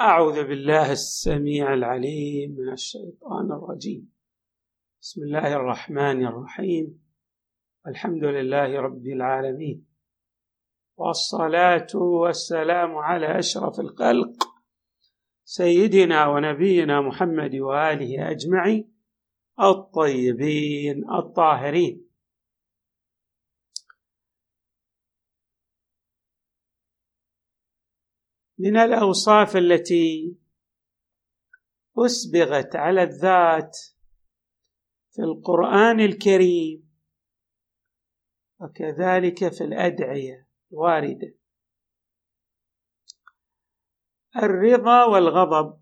أعوذ بالله السميع العليم من الشيطان الرجيم. بسم الله الرحمن الرحيم. الحمد لله رب العالمين. والصلاة والسلام على أشرف الخلق سيدنا ونبينا محمد وآله أجمعين الطيبين الطاهرين. من الأوصاف التي أسبغت على الذات في القرآن الكريم وكذلك في الأدعية الواردة. الرضا والغضب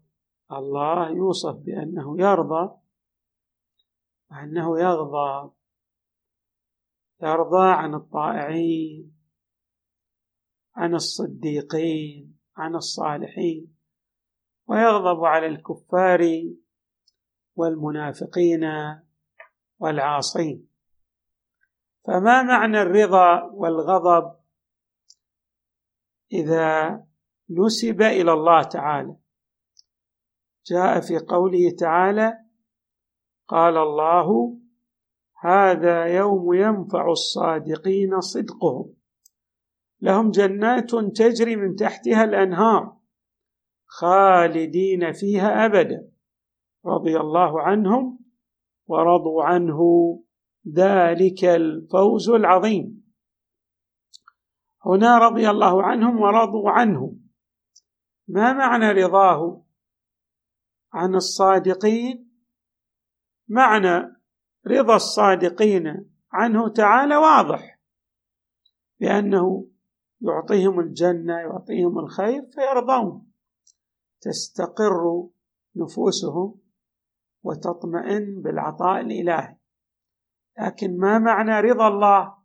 الله يوصف بأنه يرضى وأنه يغضب يرضى عن الطائعين عن الصديقين. عن الصالحين ويغضب على الكفار والمنافقين والعاصين. فما معنى الرضا والغضب إذا نسب إلى الله تعالى؟ جاء في قوله تعالى قال الله هذا يوم ينفع الصادقين صدقهم. لهم جنات تجري من تحتها الأنهار خالدين فيها أبدا. رضي الله عنهم ورضوا عنه. ذلك الفوز العظيم. هنا رضي الله عنهم ورضوا عنه. ما معنى رضاه؟ عن الصادقين. معنى رضا الصادقين عنه تعالى واضح. بأنه يعطيهم الجنة يعطيهم الخير فيرضون تستقر نفوسهم وتطمئن بالعطاء الإلهي. لكن ما معنى رضا الله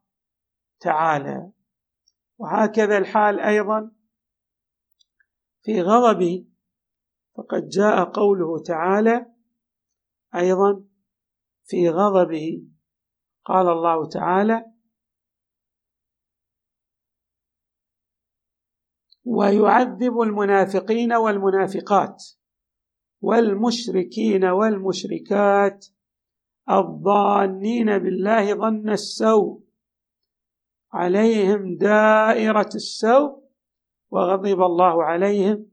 تعالى؟ وهكذا الحال أيضا في غضبه. فقد جاء قوله تعالى أيضا في غضبه. قال الله تعالى ويعذب المنافقين والمنافقات والمشركين والمشركات الظانين بالله ظن السوء عليهم دائرة السوء وغضب الله عليهم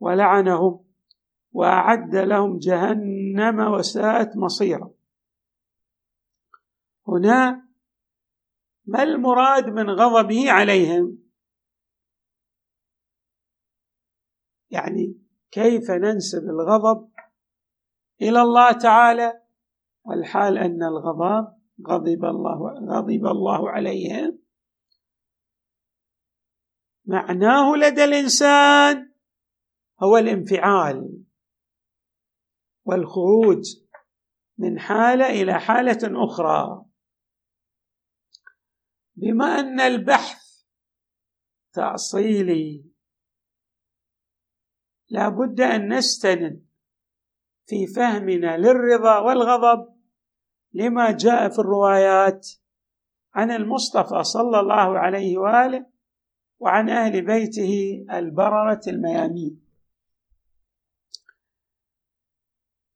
ولعنهم وأعد لهم جهنم وساءت مصيرا. هنا ما المراد من غضبه عليهم؟ يعني كيف ننسب الغضب إلى الله تعالى؟ والحال أن الغضب غضب الله غضب الله عليهم. معناه لدى الإنسان هو الانفعال والخروج من حالة إلى حالة أخرى. بما أن البحث تأصيلي لا بد أن نستند في فهمنا للرضا والغضب لما جاء في الروايات عن المصطفى صلى الله عليه وآله وعن أهل بيته البررة الميامين.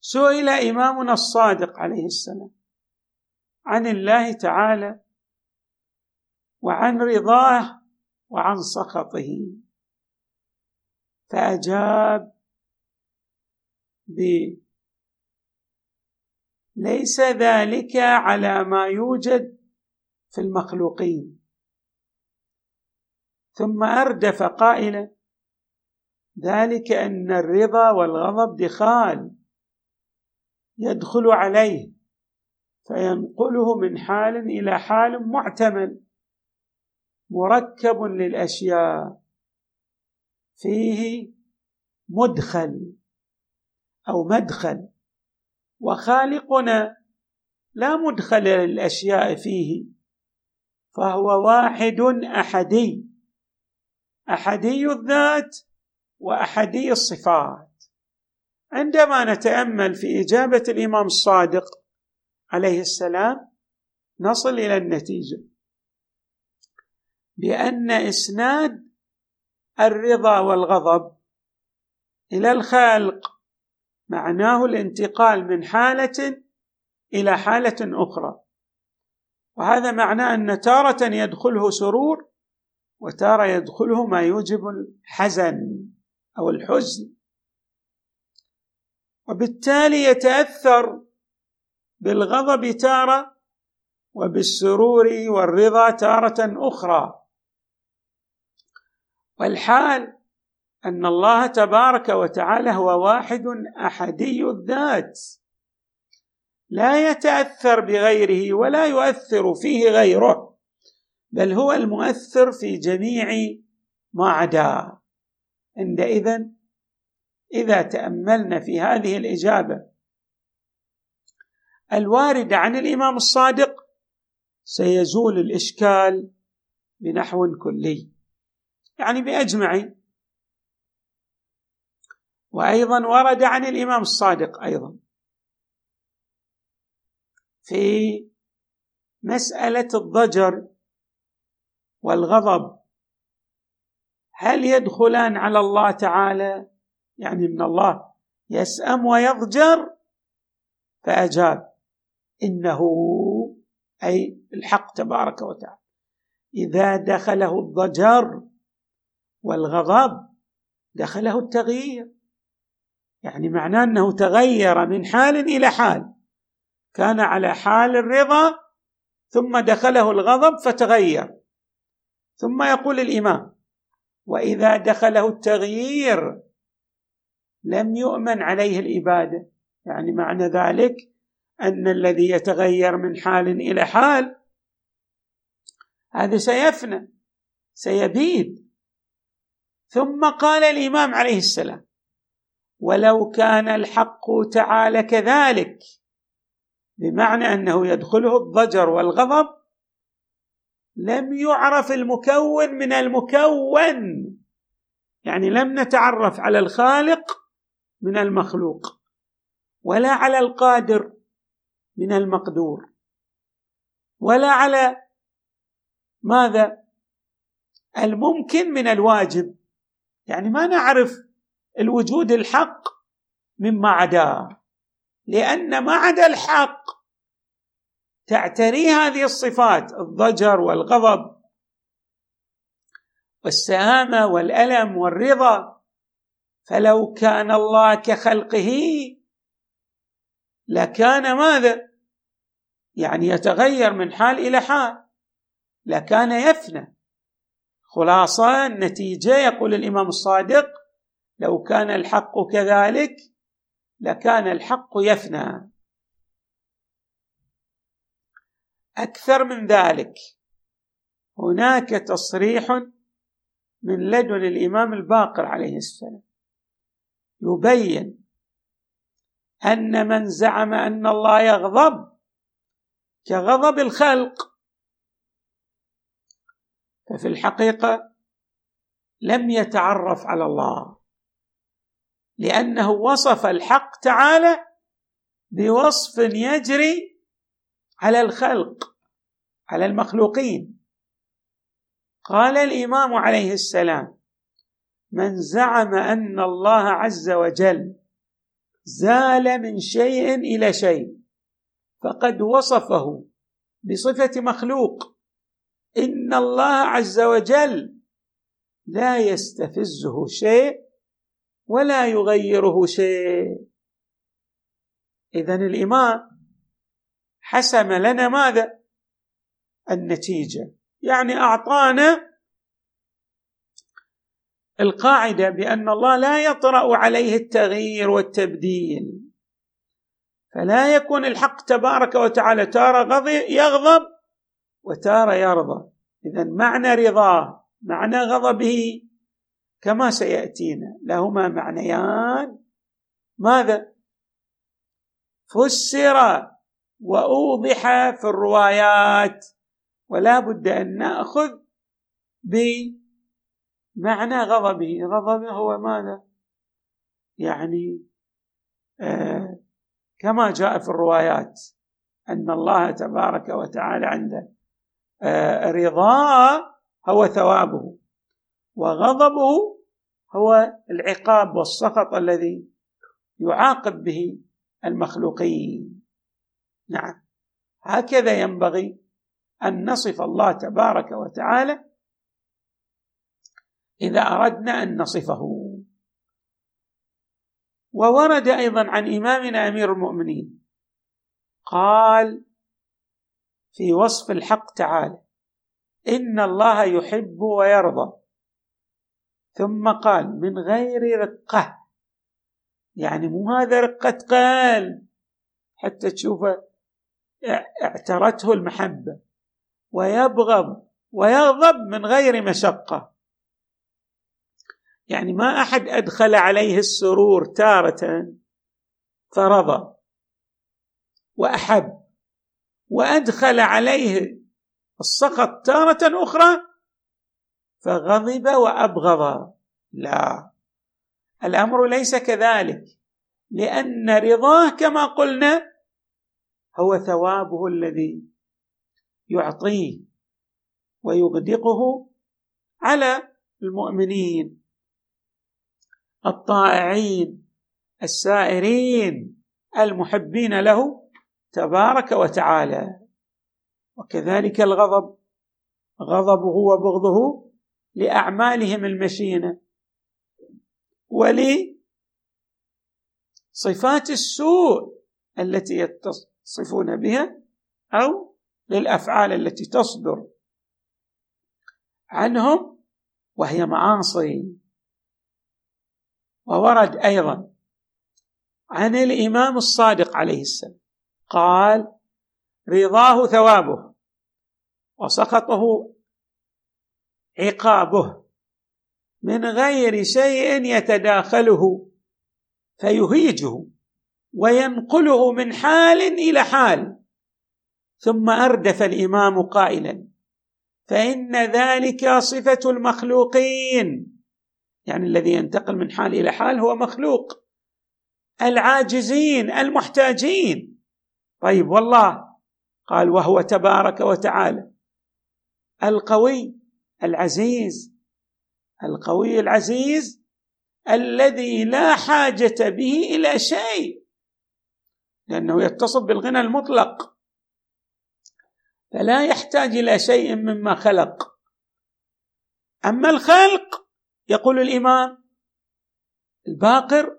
سئل إمامنا الصادق عليه السلام عن الله تعالى وعن رضاه وعن سخطه. فأجاب ب ليس ذلك على ما يوجد في المخلوقين. ثم أردف قائلا ذلك أن الرضا والغضب دخال يدخل عليه فينقله من حال إلى حال معتمل مركب للأشياء. فيه مدخل أو مدخل وخالقنا لا مدخل للأشياء فيه فهو واحد أحدي أحدي الذات وأحدي الصفات. عندما نتأمل في إجابة الإمام الصادق عليه السلام نصل إلى النتيجة بأن إسناد الرضا والغضب إلى الخلق معناه الانتقال من حالة إلى حالة أخرى. وهذا معناه أن تارة يدخله سرور وتارة يدخله ما يوجب الحزن أو الحزن. وبالتالي يتأثر بالغضب تارة وبالسرور والرضا تارة أخرى. والحال أن الله تبارك وتعالى هو واحد أحدي الذات. لا يتأثر بغيره ولا يؤثر فيه غيره بل هو المؤثر في جميع ما عداه عندئذ إذا تأملنا في هذه الإجابة الوارده عن الإمام الصادق سيزول الإشكال بنحو كلي. يعني باجمع وأيضا ورد عن الإمام الصادق أيضا في مسألة الضجر والغضب. هل يدخلان على الله تعالى؟ يعني إن الله يسأم ويضجر؟ فأجاب إنه أي الحق تبارك وتعالى. إذا دخله الضجر والغضب دخله التغيير. يعني معناه أنه تغير من حال إلى حال. كان على حال الرضا ثم دخله الغضب فتغير. ثم يقول الإمام وإذا دخله التغيير لم يؤمن عليه الإبادة يعني معنى ذلك أن الذي يتغير من حال إلى حال هذا سيفنى سيبيد. ثم قال الإمام عليه السلام ولو كان الحق تعالى كذلك بمعنى أنه يدخله الضجر والغضب لم يعرف المكون من المكون يعني لم نتعرف على الخالق من المخلوق ولا على القادر من المقدور ولا على ماذا؟ الممكن من الواجب. يعني ما نعرف الوجود الحق مما عداه لأن ما عدا الحق تعتري هذه الصفات الضجر والغضب والسهامه والألم والرضا. فلو كان الله كخلقه لكان ماذا؟ يعني يتغير من حال إلى حال لكان يفنى. خلاصة النتيجه يقول الإمام الصادق لو كان الحق كذلك لكان الحق يفنى. أكثر من ذلك هناك تصريح من لدن الإمام الباقر عليه السلام يبين أن من زعم أن الله يغضب كغضب الخلق. ففي الحقيقة لم يتعرف على الله لأنه وصف الحق تعالى بوصف يجري على الخلق على المخلوقين. قال الإمام عليه السلام من زعم أن الله عز وجل زال من شيء إلى شيء فقد وصفه بصفة مخلوق. إن الله عز وجل لا يستفزه شيء ولا يغيره شيء. اذا الإمام حسم لنا ماذا؟ النتيجة. يعني أعطانا القاعدة بأن الله لا يطرأ عليه التغيير والتبديل. فلا يكون الحق تبارك وتعالى تارة يغضب وتارة يرضى إذا معنى رضاه معنى غضبه كما سيأتينا. لهما معنيان. ماذا؟ فسر وأوضح في الروايات. ولا بد أن نأخذ بمعنى غضبه. غضبه هو ماذا؟ يعني آه كما جاء في الروايات أن الله تبارك وتعالى عنده رضاه هو ثوابه وغضبه هو العقاب والسخط الذي يعاقب به المخلوقين. نعم. هكذا ينبغي أن نصف الله تبارك وتعالى إذا أردنا أن نصفه. وورد أيضا عن إمامنا أمير المؤمنين قال في وصف الحق تعالى. إن الله يحب ويرضى. ثم قال من غير رقة. يعني مو هذا رقة قلب حتى تشوفه اعترته المحبة. ويبغض. ويغضب من غير مشقة. يعني ما أحد أدخل عليه السرور تارة. فرضى. وأحب. وأدخل عليه السخط تارة أخرى فغضب وأبغض. لا الأمر ليس كذلك لأن رضاه كما قلنا هو ثوابه الذي يعطيه ويغدقه على المؤمنين الطائعين السائرين المحبين له. تبارك وتعالى. وكذلك الغضب. غضبه وبغضه لأعمالهم المشينة. ولصفات السوء التي يتصفون بها أو للأفعال التي تصدر عنهم وهي معاصي. وورد أيضا عن الإمام الصادق عليه السلام. قال رضاه ثوابه وسخطه عقابه من غير شيء يتداخله فيهيجه وينقله من حال إلى حال. ثم أردف الإمام قائلا فإن ذلك صفة المخلوقين. يعني الذي ينتقل من حال إلى حال هو مخلوق. العاجزين المحتاجين. طيب والله قال وهو تبارك وتعالى. القوي العزيز القوي العزيز الذي لا حاجة به إلى شيء لأنه يتصف بالغنى المطلق. فلا يحتاج إلى شيء مما خلق. أما الخلق يقول الإمام الباقر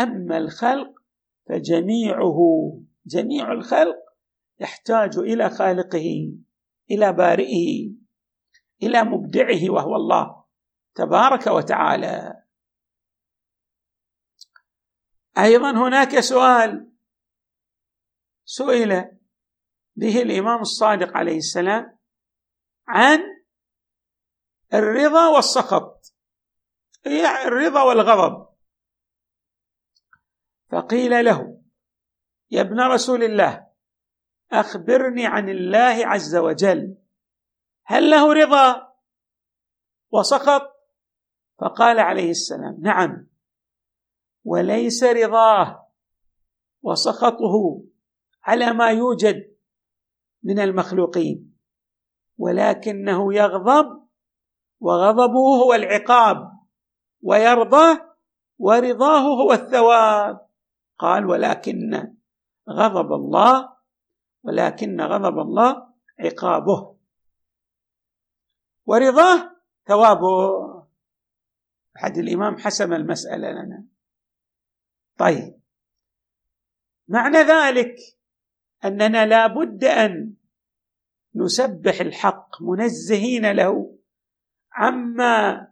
أما الخلق فجميعه جميع الخلق يحتاج إلى خالقه إلى بارئه إلى مبدعه وهو الله تبارك وتعالى. أيضا هناك سؤال سئل به الإمام الصادق عليه السلام عن الرضا والسخط. يعني الرضا والغضب؟ فقيل له يا ابن رسول الله أخبرني عن الله عز وجل. هل له رضا؟ وسخط فقال عليه السلام نعم. وليس رضاه. وسخطه على ما يوجد من المخلوقين. ولكنه يغضب وغضبه هو العقاب. ويرضى ورضاه هو الثواب. قال ولكن غضب الله ولكن غضب الله عقابه. ورضاه ثوابه. حد الإمام حسم المسألة لنا. طيب. معنى ذلك أننا لا بد أن نسبح الحق منزهين له عما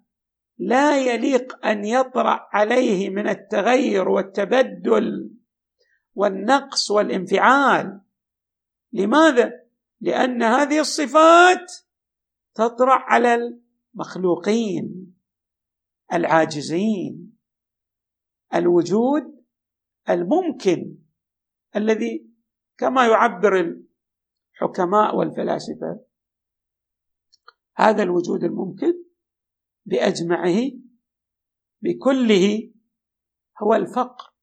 لا يليق أن يطرأ عليه من التغير والتبدل. والنقص والانفعال. لماذا؟ لأن هذه الصفات تطرأ على المخلوقين العاجزين الوجود الممكن الذي كما يعبر الحكماء والفلاسفة هذا الوجود الممكن بأجمعه بكله هو الفقر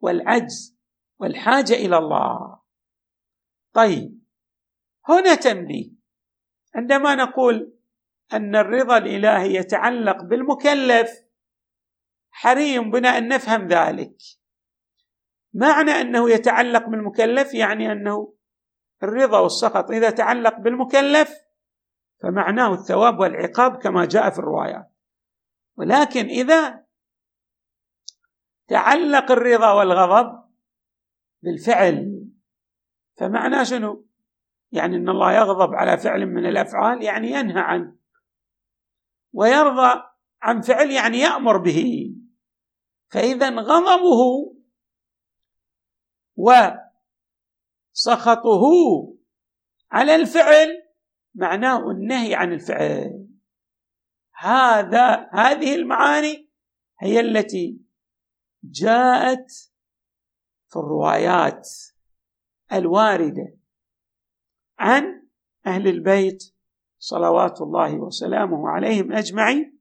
والعجز والحاجة إلى الله. طيب هنا تنبيه. عندما نقول أن الرضا الإلهي يتعلق بالمكلف حري بنا أن نفهم ذلك. معنى أنه يتعلق بالمكلف يعني أنه الرضا والسخط إذا تعلق بالمكلف فمعناه الثواب والعقاب كما جاء في الروايات ولكن إذا تعلق الرضا والغضب بالفعل. فمعناه شنو؟ يعني إن الله يغضب على فعل من الأفعال يعني ينهى عنه. ويرضى عن فعل يعني يأمر به. فإذا غضبه وسخطه على الفعل معناه النهي عن الفعل. هذا هذه المعاني هي التي جاءت في الروايات الواردة عن أهل البيت صلوات الله وسلامه عليهم أجمعين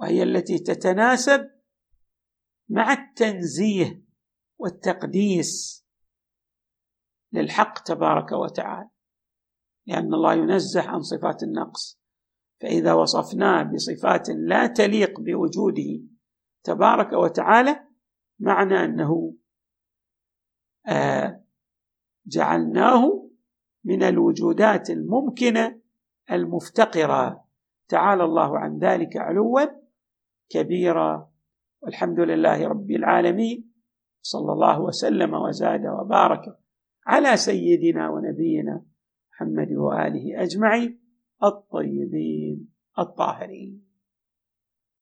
وهي التي تتناسب مع التنزيه والتقديس للحق تبارك وتعالى لأن الله ينزه عن صفات النقص. فإذا وصفناه بصفات لا تليق بوجوده تبارك وتعالى معنى أنه آه جعلناه من الوجودات الممكنة المفتقرة. تعالى الله عن ذلك علوا كبيرا. والحمد لله رب العالمين. صلى الله وسلم وزاد وبارك على سيدنا ونبينا محمد وآله أجمعين الطيبين الطاهرين.